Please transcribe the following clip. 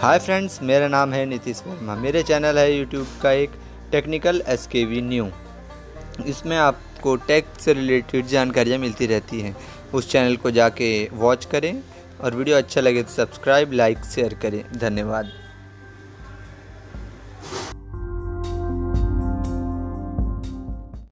Hi friends मेरा नाम है नीतीश वर्मा। मेरे चैनल है यूट्यूब का एक technical S K V new इसमें आपको टेक से रिलेटेड जानकारियाँ मिलती रहती हैं। उस चैनल को जाके वॉच करें और वीडियो अच्छा लगे तो सब्सक्राइब लाइक शेयर करें। धन्यवाद।